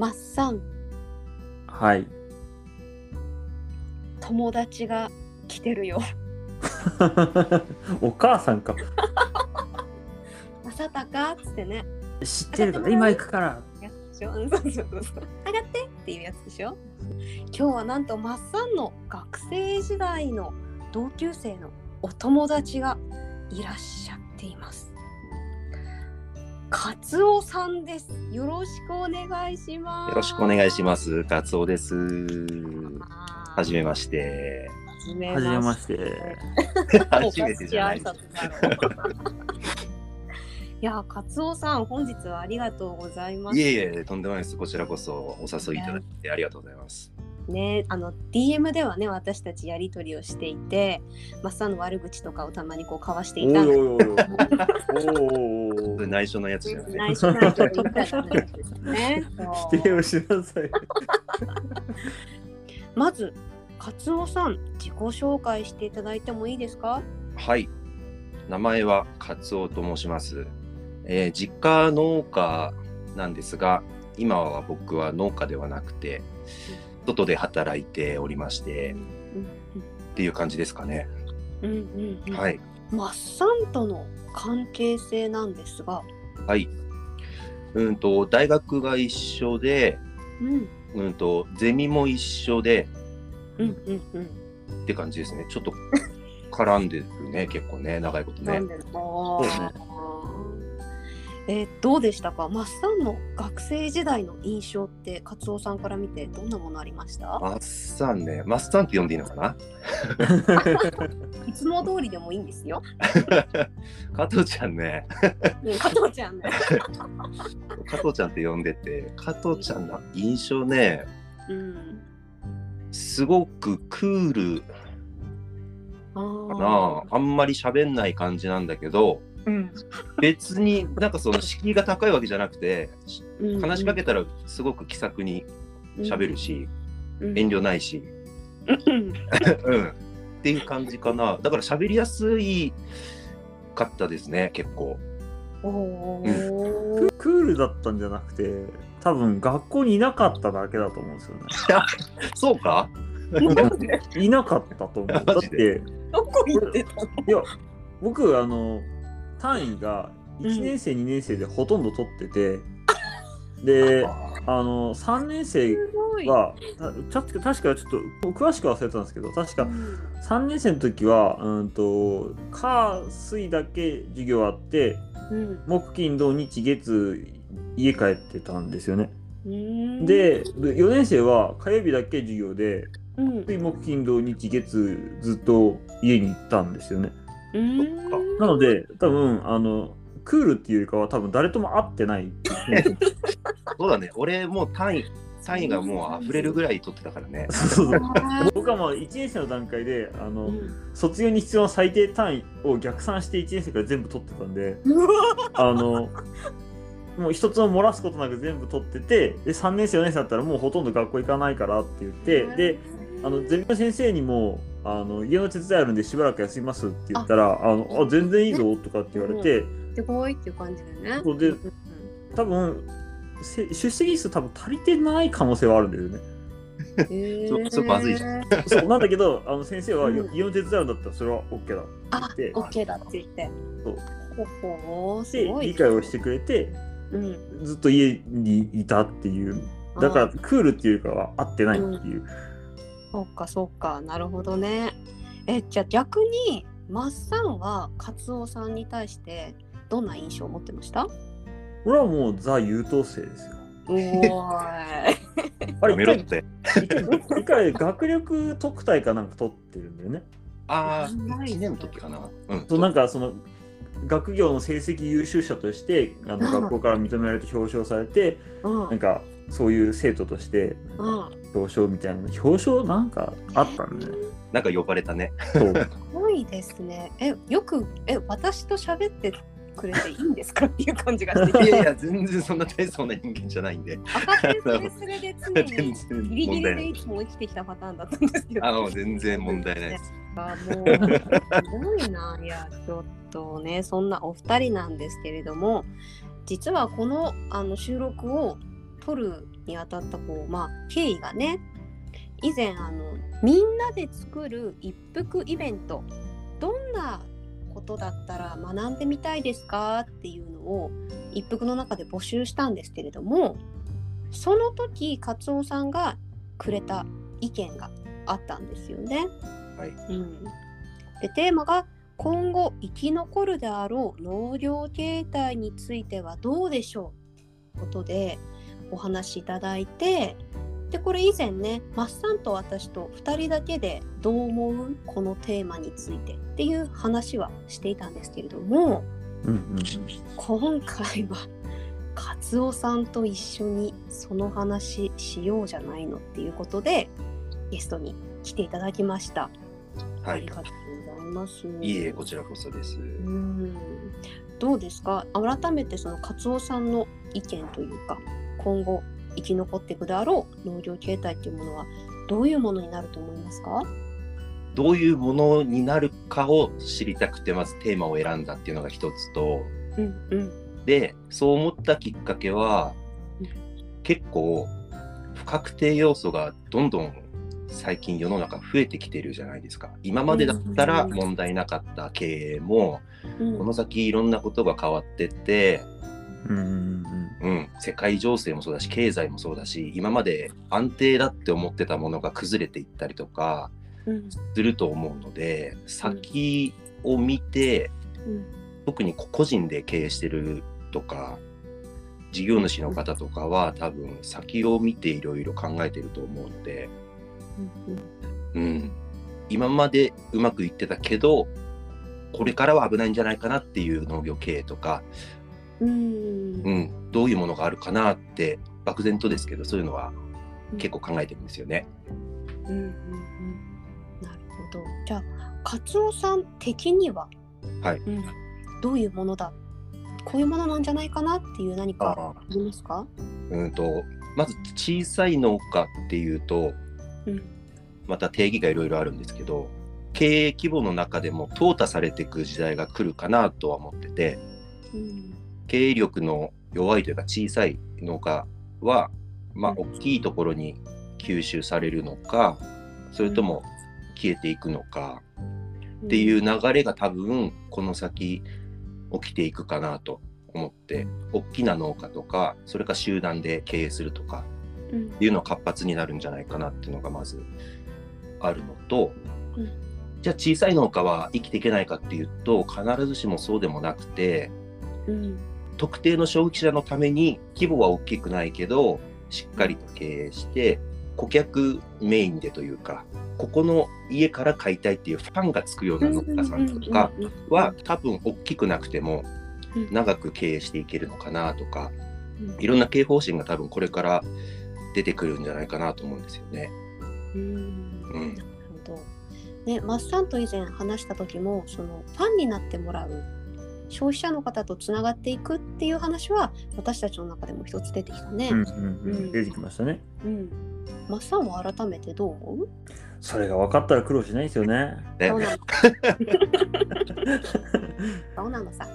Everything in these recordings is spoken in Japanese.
マッサンはい。友達が来てるよ。お母さんか。まさたかっつってね。知ってるから、今行くから。やつでしょそうそう。そう上がってっていうやつでしょ？今日はなんとマッサンの学生時代の同級生のお友達がいらっしゃっていますカツオさんですよろしくお願いしますよろしくお願いします。カツオです。ははじめまして。はじめましして。て 初めてじゃない。いやカツオさん本日はありがとうございますいえいえ、とんでもないです。こちらこそお誘いいただいてありがとうございます。ね、あの DM ではね私たちやり取りをしていてマッサンの悪口とかをたまにこう交わしておいいたんですおいおいおい。おーおい内緒のやつじゃない。内緒内緒と言ったらダメなんですよね。否定をしなさい。まずカツオさん自己紹介していただいてもいいですか？はい。名前はカツオと申します。えー実家農家なんですが、今は僕は農家ではなくて、外で働いておりまして、っていう感じですかね。うんうんうん。はい。マッサンとの関係性なんですが、はい。うんと、大学が一緒で、うんうんと、ゼミも一緒で、うんうんうん。って感じですね。ちょっと絡んでるね、結構ね、長いことねなん。でそうねえーどうでしたか？マッサンの学生時代の印象ってカツオさんから見てどんなものありました？マッサンね、マッサンって呼んでいいのかな？いつも通りでもいいんですよ。加藤ちゃんね、うん加藤ちゃんね。加藤ちゃんって呼んでて、加藤ちゃんの印象ね、うん。すごくクールあかな。あんまり喋んない感じなんだけど、うん。別になんかその敷居が高いわけじゃなくて、うん話しかけたらすごく気さくに喋るし、うん遠慮ないし、うんうん。っていう感じかな。だから喋りやすいかったですね、結構。おークールだったんじゃなくて、多分学校にいなかっただけだと思うんですよね。そうか？いなかったと思う。だって、どこ行ってたの？いや、僕、あの、単位が1年生、2年生でほとんど取ってて、で、あの、3年生。は、た確かちょっと詳しく忘れたんですけど、確か3年生の時は、うんと、火、水だけ授業あって、うん。木、金、土、日、月、家帰ってたんですよね。うん、で、4年生は火曜日だけ授業で、うん。水、木、金、土、日、月、ずっと家に行ったんですよね。うん、なので、多分あの、クールっていうよりかは、多分誰とも会ってない。そうだね。俺もう単位、単位がもう溢れるぐらい取ってたからね。そうそうそう僕はまあ1年生の段階であの、うん卒業に必要な最低単位を逆算して1年生から全部取ってたんでうわあのもう一つも漏らすことなく全部取っててで3年生4年生だったらもうほとんど学校行かないからって言ってであのゼミの先生にもあの家の手伝いあるんでしばらく休みますって言ったらあのあ全然いいぞとかって言われてすごいっていう感じだよね。でうん多分せ出席数多分足りてない可能性はあるんだよね。へそそれまずいじゃん。そうなんだけどあの先生は、うん家の手伝うんだったらそれは OK だって言あっ、てオッケーだって言って。そうほほでごい。理解をしてくれてうん。ずっと家にいたっていうだからクールっていうかは合ってないっていう、そうかそうかなるほどね。えじゃあ逆にマッサンはカツオさんに対してどんな印象を持ってました？俺はもうザ優等生ですよおーい。あれやめろって。一回学力特待かなんか取ってるんだよねああ、ない1年の時かな。うん。そうなんかその学業の成績優秀者としてあの学校から認められて表彰されてうんなんかそういう生徒としてうん。表彰みたいな表彰なんかあったんだよねなんか呼ばれたね。そうすごいですね。えよくえ私と喋ってくれていいんですかっていう感じがしていやいや、全然そんな大層な人間じゃないんで。赤点スレスレで常全に然ギリギリ。でいつも生きてきたパターンだったんですけど。あの、全然問題ないです。あもうすごいな。いや、ちょっとね、そんなお二人なんですけれども、実はこのあの収録を撮取るにあたったこう、まあ、経緯がね以前あのみんなで作る一服イベントどんなことだったら学んでみたいですかっていうのを一服の中で募集したんですけれどもその時カツオさんがくれた意見があったんですよね。はい。うん、でテーマが今後生き残るであろう農業形態についてはどうでしょう。ことでお話しいただいてでこれ以前ねマッサンと私と2人だけでどう思うこのテーマについてっていう話はしていたんですけれどもうんうん。今回はカツオさんと一緒にその話しようじゃないのっていうことでゲストに来ていただきました。はい。ありがとうございます。いいえこちらこそです。うん。どうですか？改めてそのカツオさんの意見というか今後生き残っていくであろう農業形態っていうものはどういうものになると思いますか？どういうものになるかを知りたくてまずテーマを選んだっていうのが一つとうんうん。でそう思ったきっかけはうん。結構不確定要素がどんどん最近世の中増えてきてるじゃないですか。今までだったら問題なかった経営もうん。この先いろんなことが変わってって、うんうんうん、世界情勢もそうだし経済もそうだし今まで安定だって思ってたものが崩れていったりとかうん。すると思うので先を見てうん。特に個人で経営してるとか事業主の方とかは多分先を見ていろいろ考えてると思うので、うん。うん、今までうまくいってたけどこれからは危ないんじゃないかなっていう農業経営とか、うん。うん、どういうものがあるかなって漠然とですけどそういうのは結構考えてるんですよね。うん。うんうんなるほど。じゃあカツオさん的には、はい。うん、どういうものだ？こういうものなんじゃないかなっていう何かありますか？うんとまず小さい農家っていうとうん。また定義がいろいろあるんですけど経営規模の中でも淘汰されていく時代が来るかなとは思っててうん経営力の弱いというか小さい農家はまあうん。大きいところに吸収されるのかそれとも消えていくのかっていう流れが多分この先起きていくかなと思って大きな農家とかそれか集団で経営するとかうん。っていうのが活発になるんじゃないかなっていうのがまずあるのと、うん。じゃあ小さい農家は生きていけないかっていうと必ずしもそうでもなくてうん特定の消費者のために規模は大きくないけどしっかりと経営して顧客メインでというかここの家から買いたいっていうファンがつくような農家さんとかは多分大きくなくてもうん。長く経営していけるのかなとかうん。いろんな経営方針が多分これから出てくるんじゃないかなと思うんですよね。うん。うん。なるほど。ね、マッサンと以前話した時もそのファンになってもらう消費者の方とつながっていくっていう話は私たちの中でも一つ出てきたね。うんうんうん出てきましたね。うん。マッサンは改めてどう？思う？それが分かったら苦労しないですよね。ねそうなの。そうなのさ。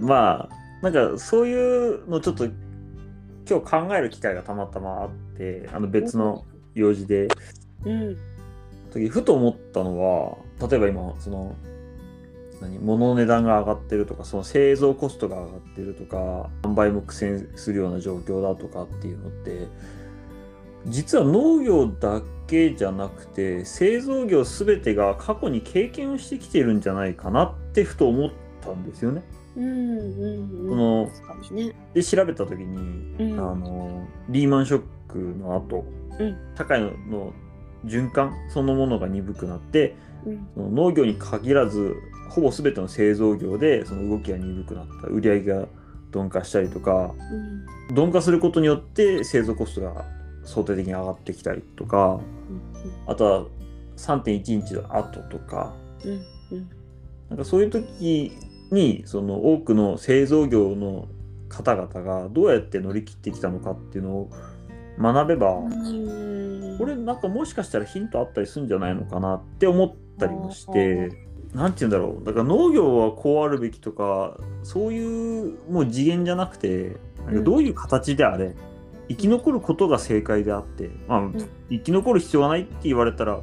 まあなんかそういうのちょっと今日考える機会がたまたまあってあの別の用事でうん。時ふと思ったのは例えば今その何物の値段が上がってるとかその製造コストが上がってるとか販売も苦戦するような状況だとかっていうのって実は農業だけじゃなくて製造業全てが過去に経験をしてきてるんじゃないかなってふと思ったんですよね。うんうんうのね。で調べた時に、うんあのリーマンショックの後、うん社会のの循環そのものが鈍くなってうんその農業に限らずほぼ全ての製造業でその動きが鈍くなった売り上げが鈍化したりとかうん。鈍化することによって製造コストが相対的に上がってきたりとかあとは3.1インチの後とかうん。うん。なんかそういう時にその多くの製造業の方々がどうやって乗り切ってきたのかっていうのを学べば、うん。これなんかもしかしたらヒントあったりするんじゃないのかなって思ったりもして、なんて言うんだろう。だから農業はこうあるべきとかそういうもう次元じゃなくてなんかどういう形であれ、生き残ることが正解であって、まあ、生き残る必要がないって言われたら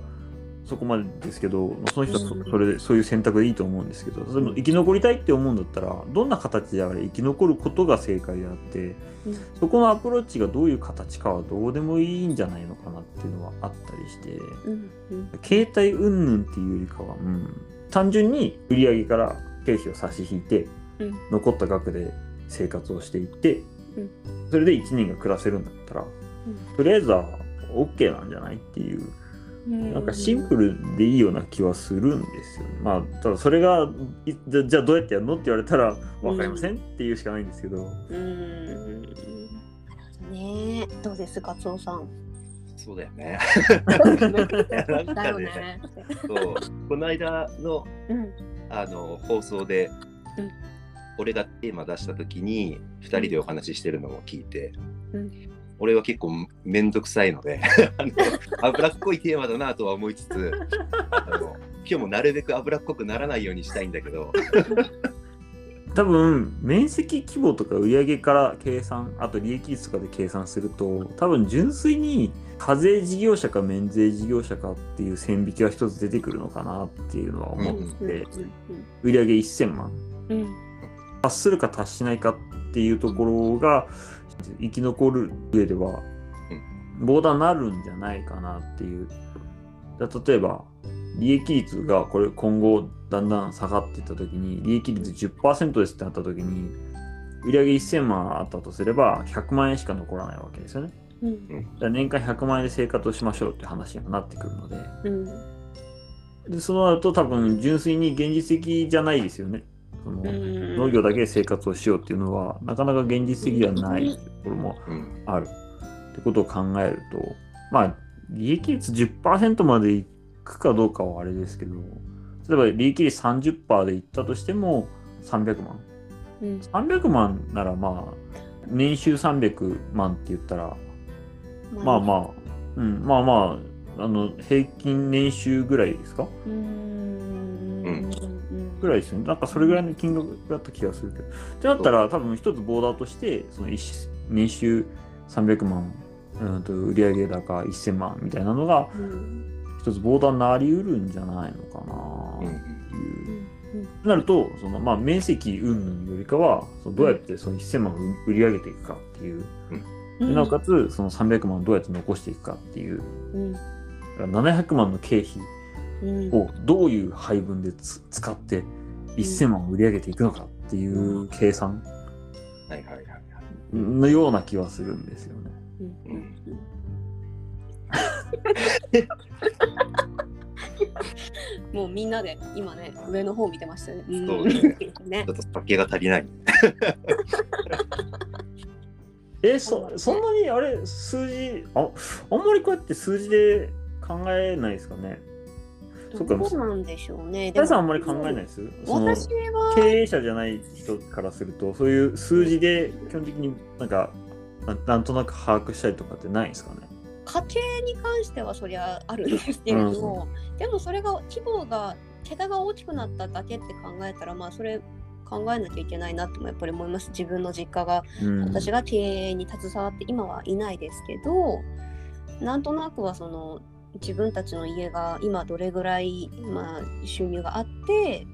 そこまでですけどその人はそうん。それでそういう選択でいいと思うんですけどでも生き残りたいって思うんだったらどんな形であれ生き残ることが正解であってうん。そこのアプローチがどういう形かはどうでもいいんじゃないのかなっていうのはあったりしてうん。うん。携帯云々っていうよりかは、うん、単純に売り上げから経費を差し引いてうん。残った額で生活をしていって、うん。それで1年が暮らせるんだったら、とりあえずは OK なんじゃないっていううん。なんかシンプルでいいような気はするんですよね。まあただそれがいじゃじゃあどうやってやるのって言われたら分かりませんっていうしかないんですけど、うん。なるほどね。どうですかつおさん？そうだよね。だなんよかね、ねそうこの間のうん。あの放送で、うん。俺がテーマ出した時に2人でお話ししてるのを聞いて、うん。俺は結構めんどくさいので あの脂っこいテーマだなとは思いつつあの今日もなるべく脂っこくならないようにしたいんだけど。多分面積規模とか売上から計算あと利益率とかで計算すると多分純粋に課税事業者か免税事業者かっていう線引きが一つ出てくるのかなっていうのは思って、売上1000万達するか達しないかっていうところが生き残る上ではボーダーになるんじゃないかなっていう。だ例えば利益率がこれ今後だんだん下がっていった時に利益率10%ですってなった時に売上1000万あったとすれば100万円しか残らないわけですよね。うん。年間100万円で生活をしましょうって話になってくるので。うん。でそうなると多分純粋に現実的じゃないですよね。そのうん。農業だけで生活をしようっていうのはなかなか現実的ではないところもうん。ある。ってことを考えるとまあ利益率10%までいくかどうかはあれですけど例えば利益率30%でいったとしても300万。うん。300万ならまあ年収300万って言ったらまあまあ、うん、まあまああの平均年収ぐらいですか？うんうんぐらいですよね。なんかそれぐらいの金額だった気がするけど。ってなったら、多分一つボーダーとして、その一年収300万、うんと売上高1000万みたいなのが、うん一つボーダーになりうるんじゃないのかうんなっていう。うんとなると、そのまあ面積云々よりかは、そのどうやってその1000万を売り上げていくかっていう。でなおかつ、その300万をどうやって残していくかっていう。うん。だから700万の経費うん。をどういう配分でつ使って1000万を売り上げていくのかっていう計算。のような気はするんですよね。もうみんなで今ね上の方見てましたよね。んそうね。ね。ちょっと酒が足りない。え、そそんなにあれ数字ああんまりこうやって数字で考えないですかね？そうなんでしょうね。皆さんあんまり考えないです私は経営者じゃない人からするとそういう数字で基本的になんかななんとなく把握したりとかってないですかね？家計に関してはそりゃあるんですけれども、でもそれが規模が桁が大きくなっただけって考えたらまあそれ考えなきゃいけないなともやっぱり思います自分の実家がうん、私が経営に携わって今はいないですけどなんとなくはその自分たちの家が今どれぐらい、まあ、収入があって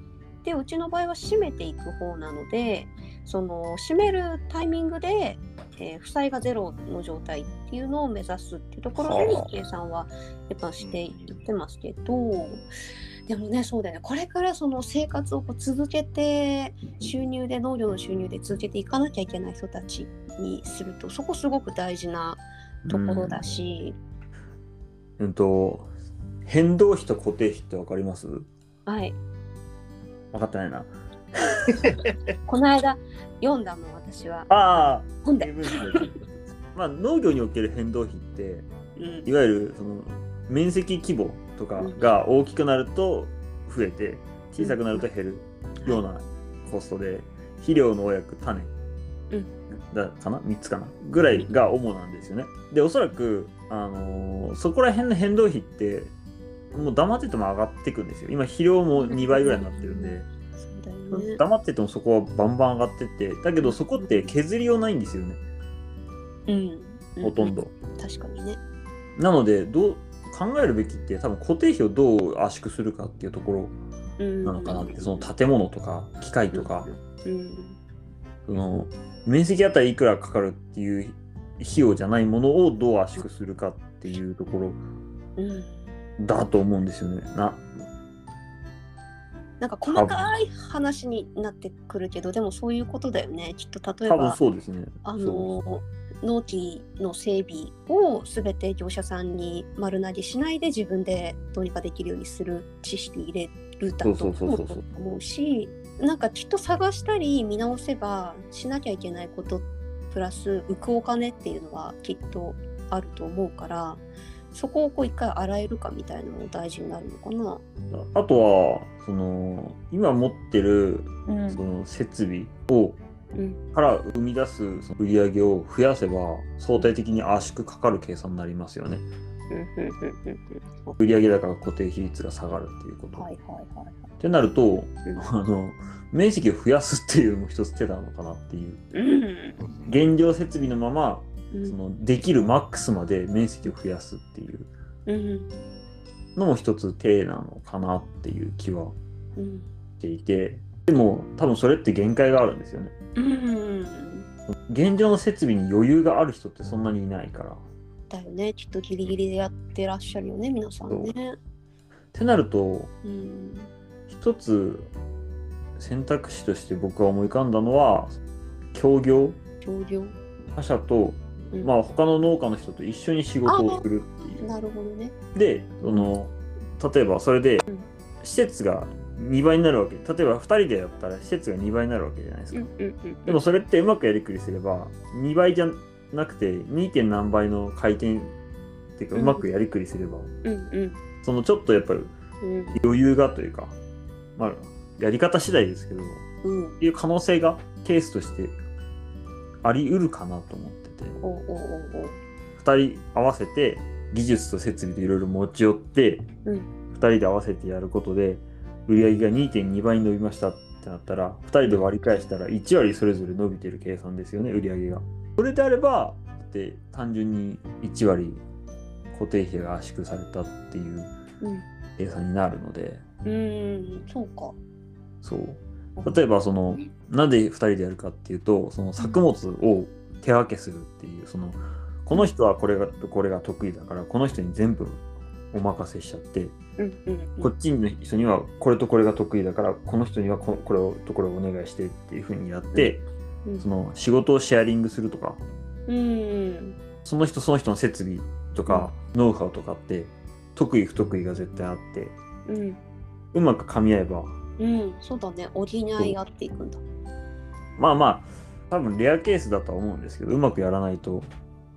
でうちの場合は閉めていく方なのでその閉めるタイミングで、えー負債がゼロの状態っていうのを目指すっていうところではあ計算はやっぱしていってますけど。でもねそうだよね。これからその生活をこう続けて収入で農業の収入で続けていかなきゃいけない人たちにするとそこすごく大事なところだし、うん、うんと変動費と固定費って分かります？はい。分かってないな。この間読んだもん私は。ああ。本で、まあ農業における変動費ってうん。いわゆるその面積規模とかが大きくなると増えて小さくなると減るようなコストで肥料農薬種うん。だかな？3つかな？ぐらいが主なんですよね。でおそらく、あのーそこら辺の変動費ってもう黙ってても上がっていくんですよ。今肥料も2倍ぐらいになってるんで。黙っててもそこはバンバン上がってって。だけどそこって削りようないんですよね。うん。うほとんど。確かにね。なのでどう考えるべきって多分固定費をどう圧縮するかっていうところなのかなって、その建物とか機械とか、うん。その面積あたりいくらかかるっていう費用じゃないものをどう圧縮するかっていうところうん。だと思うんですよね。ななんか細かい話になってくるけど、でもそういうことだよね。きっと例え多分ば、そうですね。あその、納期の整備を全て業者さんに丸投げしないで自分でどうにかできるようにする知識入れるだとそうそうそうそう思うしなんかきっと探したり見直せばしなきゃいけないことプラス浮くお金っていうのはきっとあると思うからそこをこう一回洗えるかみたいなのも大事になるのかな。うあとはその今持ってるうんその設備をうんから生み出す売り上げを増やせば相対的に圧縮かかる計算になりますよね。売上高が固定比率が下がるっていうこと。うんはいはいはいはい。ってなると、うんあの面積を増やすっていうのも一つ手なのかなっていう。うん現状設備のままうんそのできるマックスまで面積を増やすっていううんのも一つ手なのかなっていう気はうんしていてでも多分それって限界があるんですよね。うん現状の設備に余裕がある人ってそんなにいないから。だよねきっとギリギリでやってらっしゃるよね皆さんね。ってなるとうん一つ選択肢として僕が思い浮かんだのは協業協業他社と、うんまあ、他の農家の人と一緒に仕事をするっていう。なるほどね。でその例えばそれでうん施設が2倍になるわけ例えば2人でやったら施設が2倍になるわけじゃないですか。でもそれってうまくやりくりすれば2倍じゃなくて 2. 点何倍の回転っていうかうまくやりくりすれば、うんうんそのちょっとやっぱりうん余裕がというか、まあ、やり方次第ですけどうん。いう可能性がケースとしてあり得るかなと思ってておうおうおうおう。2人合わせて技術と設備でいろいろ持ち寄って、うん2人で合わせてやることで売り上げが2.2倍に伸びましたってなったら2人で割り返したら1割それぞれ伸びてる計算ですよね売り上げが。それであればだって単純に1割固定費が圧縮されたっていううん計算になるのでうんそうか。そう例えばそのなんで2人でやるかっていうとその作物を手分けするっていうそのこの人はこれがこれが得意だからこの人に全部お任せしちゃって。うんうんうん。こっちの人にはこれとこれが得意だからこの人にはここれをとこれをお願いしてっていうふうにやってうん。その仕事をシェアリングするとかうんその人その人の設備とかノウハウとかって得意不得意が絶対あってうん。うまく噛み合えばうん。そうだね。補い合っていくんだ。まあまあ多分レアケースだとは思うんですけどうまくやらないと、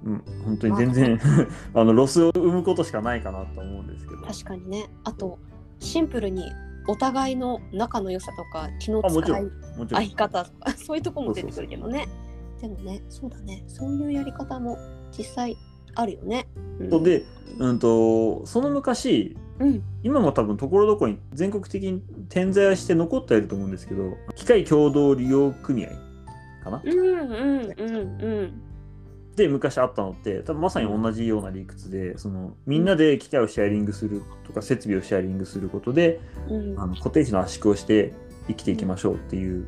うん、本当に全然 あのロスを生むことしかないかなと思うんですけど。確かにね。あとシンプルにお互いの仲の良さとか気の使いもちろん相方とか そういうとこも出てくるけどね。でもねそうだね。そういうやり方も実際あるよね。うん。で、うん、とその昔うん。今も多分ところどころに全国的に点在はして残っていると思うんですけど機械共同利用組合かな、うんうんうんうんで昔あったのって多分まさに同じような理屈でそのみんなで機械をシェアリングするとか設備をシェアリングすることでうん。あの固定費の圧縮をして生きていきましょうっていう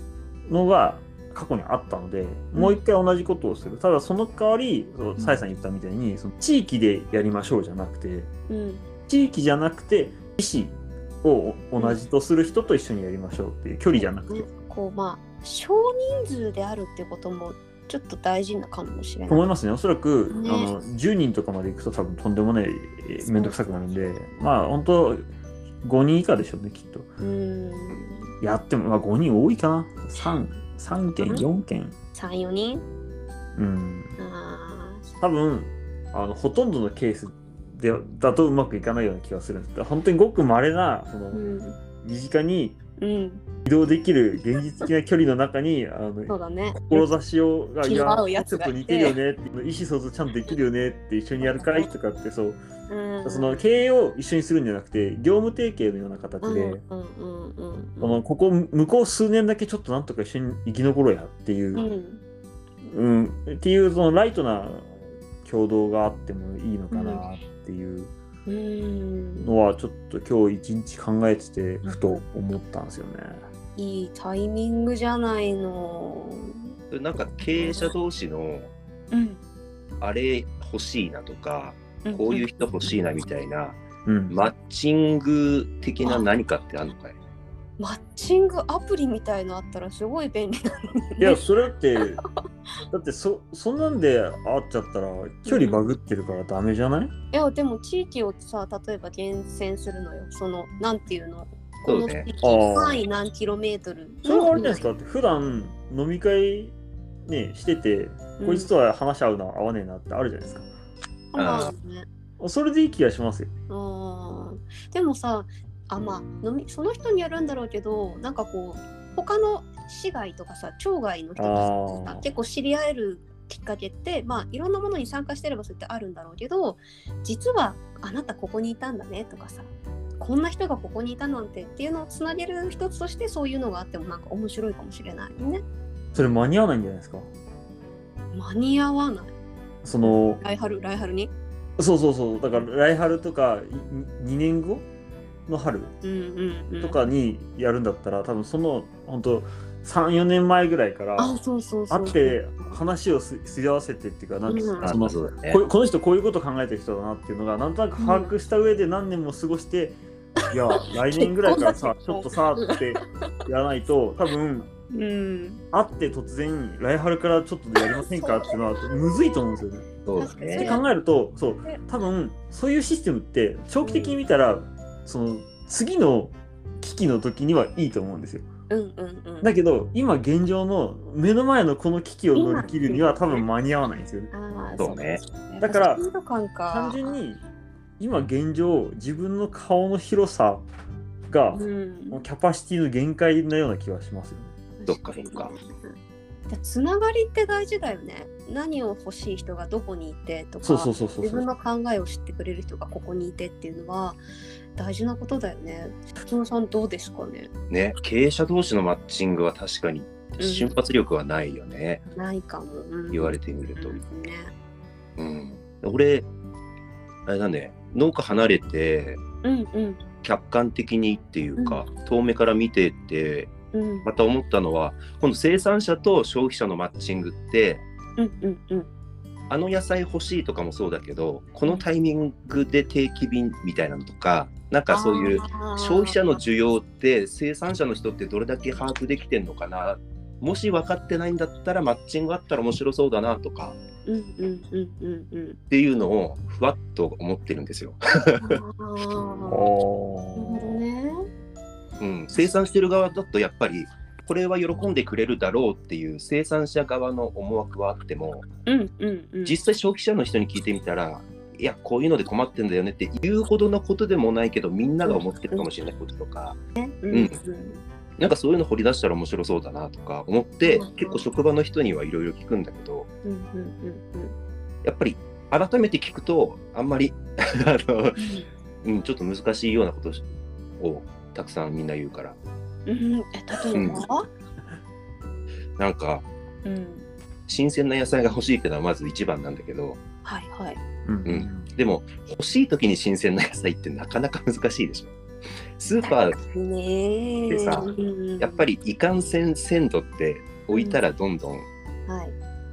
のが過去にあったので、もう一回同じことをする。ただその代わりさえさん言ったみたいにその地域でやりましょうじゃなくてうん。地域じゃなくて意思を同じとする人と一緒にやりましょうっていう距離じゃなくて、こうまあ少人数であるってこともちょっと大事なかもしれない。思いますね。おそらく、ね。あの10人とかまで行くと多分とんでもないえー面倒くさくなるんでまあ本当5人以下でしょうねきっと。うん。やっても、まあ、5人多いかな。3 3件4件。三四人？うん。あ多分あのほとんどのケースでだとうまくいかないような気がするんです。本当にごく稀なその身近にうん移動できる現実的な距離の中にあのそうだね。志をが気の合うやつがいて。ちょっと似てるよねって意思疎通ちゃんとできるよねって一緒にやるかいとかってそう。うん。その経営を一緒にするんじゃなくて業務提携のような形で、ここ向こう数年だけちょっとなんとか一緒に生き残ろうやっていうう、ん。うんっていうそのライトな共同があってもいいのかなっていう。うんのはちょっと今日一日考えててふと思ったんですよね。いいタイミングじゃないの。それなんか経営者同士のうん。あれ欲しいなとか、こういう人欲しいなみたいな、うん、マッチング的な何かってあるのかい？マッチングアプリみたいのあったらすごい便利なのに、ね。いやそれってだってそそんなんで会っちゃったら距離バグってるからダメじゃない、いやでも地域をさ例えば厳選するのよ。そのなんていうの？この地域範囲何キロメートル？それはあれじゃないですか？だって普段飲み会ねしてて、こいつとは話し合うな合わねえなってあるじゃないですか。まあね。それでいい気がしますよ。でもさあまあ飲みその人によるんだろうけどなんかこう他の市外とかさ町外の人とさ結構知り合えるきっかけってまあいろんなものに参加してればそうやってあるんだろうけど実はあなたここにいたんだねとかさこんな人がここにいたなんてっていうのをつなげる一つとしてそういうのがあってもなんか面白いかもしれないね。それ間に合わないんじゃないですか？間に合わない。その来春来春に？そうそうそう。だから来春とか2年後？の春うんうんうん。とかにやるんだったら、多分その本当34年前ぐらいから会って話をすすり合わせてっていうかなんかうん。そここの人こういうこと考えてる人だなっていうのがなんとなく把握した上で何年も過ごして、いや 来年ぐらいからさちょっとさってやらないと多分 うん。会って突然来春からちょっとやりませんかっていうのはむずいと思うんですよね。って考えるとそう多分そういうシステムって長期的に見たら、その次の危機の時にはいいと思うんですよ。うんうんうんだけど今現状の目の前のこの危機を乗り切るには多分間に合わないんですよね。そうねだから単純に今現状自分の顔の広さがうんキャパシティの限界のような気はしますよね。どっかそっかでつながりって大事だよね何を欲しい人がどこにいてとかそうそうそうそうそう。自分の考えを知ってくれる人がここにいてっていうのは大事なことだよね。普通さんどうですかね？ね経営者同士のマッチングは確かに瞬発力はないよね、ないかも、うん。言われてみると、うん。ねうん、俺あれだね。農家離れてうんうん。客観的にっていうか、遠目から見てってうん。また思ったのは今度生産者と消費者のマッチングってうんうんうん。あの野菜欲しいとかもそうだけどこのタイミングで定期便みたいなのとかなんかそういう消費者の需要って生産者の人ってどれだけ把握できてんのかな？もし分かってないんだったらマッチングあったら面白そうだなとか。うんうんうんうんうん。っていうのをふわっと思ってるんですよ。うん、生産してる側だとやっぱりこれは喜んでくれるだろうっていう生産者側の思惑はあってもうんうんうん。実際消費者の人に聞いてみたらいやこういうので困ってんだよねって言うほどのことでもないけどみんなが思ってるかもしれないこととか。うん。うん。なんかそういうの掘り出したら面白そうだなとか思ってうん。結構職場の人にはいろいろ聞くんだけどうんうんうん。やっぱり改めて聞くとあんまり あの、うん、ちょっと難しいようなことをたくさんみんな言うから。うん。うんえ例えば？なんかうん。新鮮な野菜が欲しいっていうのはまず一番なんだけどはいはい。ーうんうん。でも欲しい時に新鮮な野菜ってなかなか難しいでしょ。スーパーね。えでさやっぱりいかんせん鮮度って置いたらどんどんはい。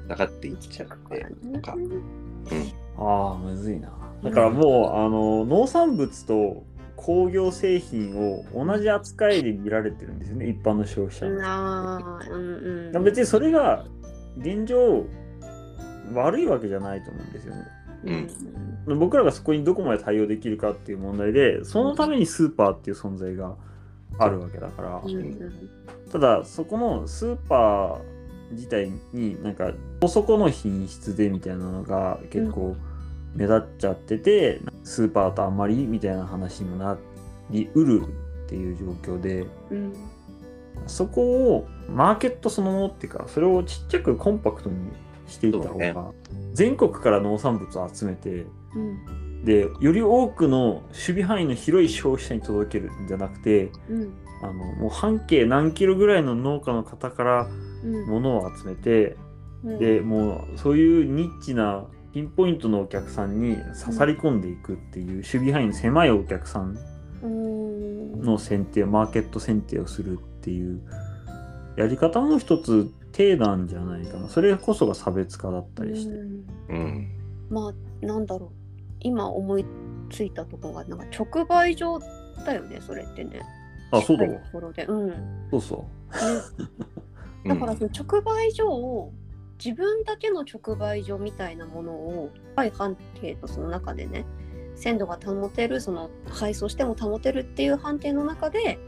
下がっていっちゃってとか、ああむずいな。だからもう、あの農産物と工業製品を同じ扱いで見られてるんですよね一般の消費者の。なあうんうん。別にそれが現状悪いわけじゃないと思うんですよね。うん。僕らがそこにどこまで対応できるかっていう問題でそのためにスーパーっていう存在があるわけだから、うん。うんただそこのスーパー自体になんかそこそこの品質でみたいなのが結構目立っちゃってて、スーパーとあんまりみたいな話にもなりうるっていう状況でうん。そこをマーケットそのものっていうかそれをちっちゃくコンパクトにしていった方が、全国から農産物を集めてうん。でより多くの守備範囲の広い消費者に届けるんじゃなくてうん。あのもう半径何キロぐらいの農家の方からうん。物を集めてうん。でもうそういうニッチなピンポイントのお客さんに刺さり込んでいくっていう守備範囲の狭いお客さんの選定マーケット選定をするっていうやり方も一つ手なんじゃないかな。それこそが差別化だったりして、うん。うん。まあなんだろう。今思いついたところがなんか直売所だよねそれってね。あそうだわ。ところで。うん、ね、そう。そだからその直売所を自分だけの直売所みたいなものを高い判定のその中でね鮮度が保てるその配送しても保てるっていう判定の中で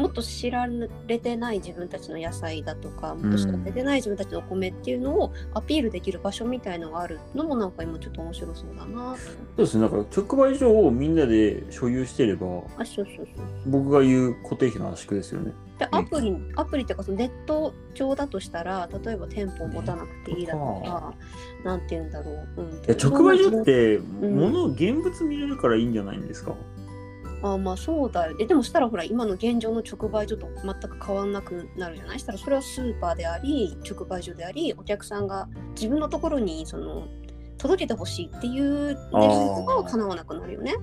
もっと知られてない自分たちの野菜だとかもっと知られてない自分たちのお米っていうのをアピールできる場所みたいのがあるのもなんか今ちょっと面白そうだなそうですねだから直売所をみんなで所有してればあそうそうそう。僕が言う固定費の圧縮ですよね。でアプリ、アプリっていうかそのネット上だとしたら例えば店舗を持たなくていいだとかなんて言うんだろう、うん、直売所ってん。物を現物見れるからいいんじゃないんですか、あまあそうだよえでもしたらほら今の現状の直売所と全く変わんなくなるじゃない？したらそれはスーパーであり直売所でありお客さんが自分のところにその届けてほしいっていう願いが叶わなくなるよね。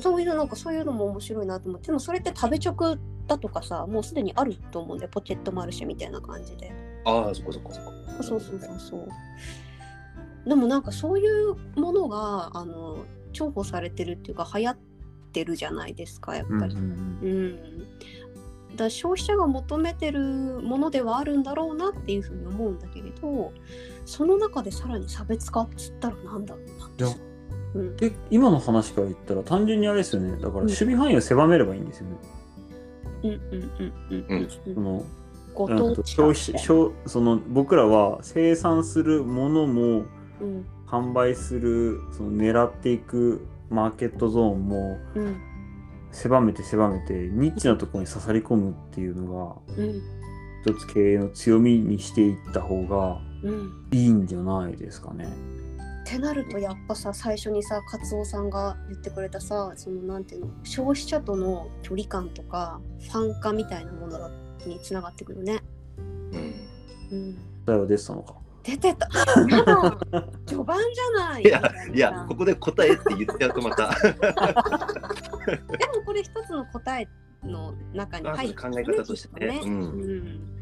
そういうなんかそういうのも面白いなと思ってでもそれって食べ直だとかさもうすでにあると思うんだよポケットマルシェみたいな感じで。ああ、そこそこそこ。そうそうそうそう。でもなんかそういうものがあの重宝されてるっていうか流行ってるじゃないですかやっぱり。うん。だ消費者が求めてるものではあるんだろうなっていうふうに思うんだけれどその中でさらに差別化っつったらなんだろうなって。うん、で今の話から言ったら単純にあれですよね。だから守備範囲を狭めればいいんですよね、うんうんうんうんその消費消その僕らは生産するものもうん。販売するその狙っていくマーケットゾーンもうん狭めて狭めてニッチなところに刺さり込むっていうのがうん一つ経営の強みにしていった方がうんいいんじゃないですかね。ってなるとやっぱさ最初にさ勝夫さんが言ってくれたさそのなんていうの消費者との距離感とかファン化みたいなものがにつながってくるね。うん。うん、答えは出てたのか。出てた。序盤じゃない。いや、いや、ここで答えって言っちゃうとまた、でもこれ一つの答えの中に入って考え方としてね。うん。うん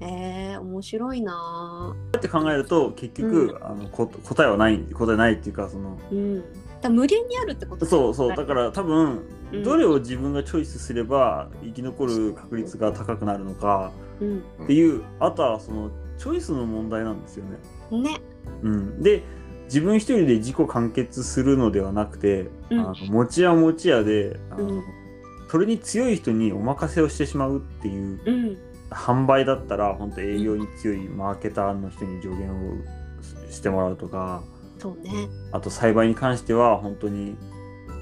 えー、面白いな。って考えると結局、あのこ答えはない答えないっていうかそのぁうん。だ無限にあるってことそうそうだから多分うん。どれを自分がチョイスすれば生き残る確率が高くなるのかうん。っていうあとはそのチョイスの問題なんですよね。ね。うん、で自分一人で自己完結するのではなくて、うんあの持ち屋持ち屋であの、うんそれに強い人にお任せをしてしまうっていううん。販売だったら本当営業に強いマーケターの人に助言をしてもらうとかそうね。あと栽培に関しては本当に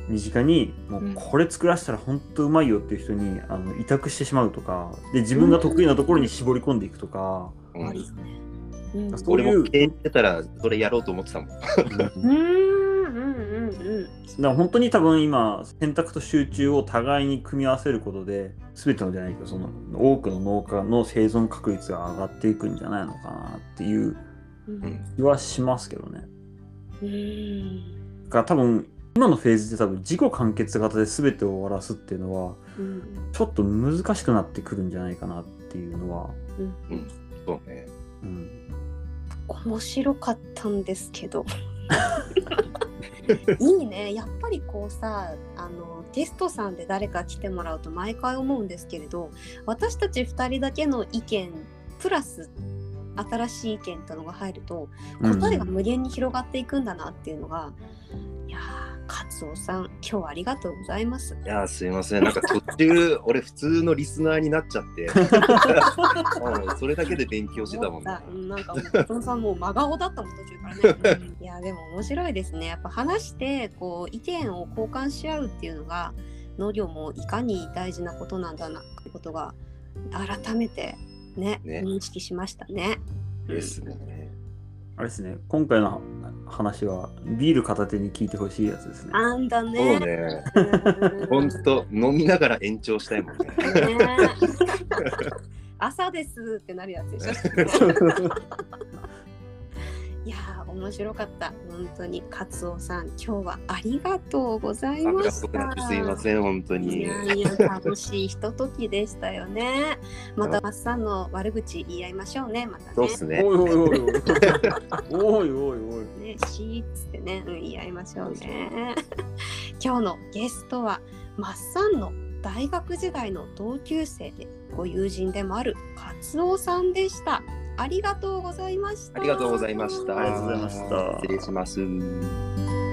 身近にもうこれ作らせたら本当うまいよっていう人にあの委託してしまうとかで自分が得意なところに絞り込んでいくとか、うん。うん。そういう俺も経営してたら、それやろうと思ってたもん。うーん。うん。うん。うん。だから本当に多分今選択と集中を互いに組み合わせることで全てのじゃないけどその多くの農家の生存確率が上がっていくんじゃないのかなっていううん。気はしますけどね。うん。だから多分今のフェーズで多分自己完結型で全てを終わらすっていうのはうん。ちょっと難しくなってくるんじゃないかなっていうのは、そうね。うん、面白かったんですけど。いいね。やっぱりこうさあのゲストさんで誰か来てもらうと毎回思うんですけれど私たち2人だけの意見プラス新しい意見ってのが入ると答えが無限に広がっていくんだなっていうのが、いやー勝夫さん今日はありがとうございます。いやー、すいません。なんか途中、俺普通のリスナーになっちゃって、う んそれだけで勉強してたもんなね。なんかもう勝夫さんもう真顔だったもん途中からね。いやでも面白いですね。やっぱ話してこう意見を交換し合うっていうのが農業もいかに大事なことなんだなってことが改めてねね認識しましたね。ですね。あれですね今回の話はビール片手に聞いてほしいやつですね。あんだそうね。ね。うんほんと、飲みながら延長したいもんね。ね朝ですってなるやつでしょ。いやー面面白かった。本当に、カツオさん、今日はありがとうございあました。僕すいません、本当いに。やいや、楽しいひとときでしたよね。また、マッサンの悪口言い合いましょうね。またね。そうっすね。おいおいおいおい。おいおいおい。ね、シーっつってね、うん、言い合いましょうね。今日のゲストは、マッサンの大学時代の同級生で、ご友人でもあるカツオさんでした。ありがとうございました。ありがとうございました。ありがとうございました失礼します。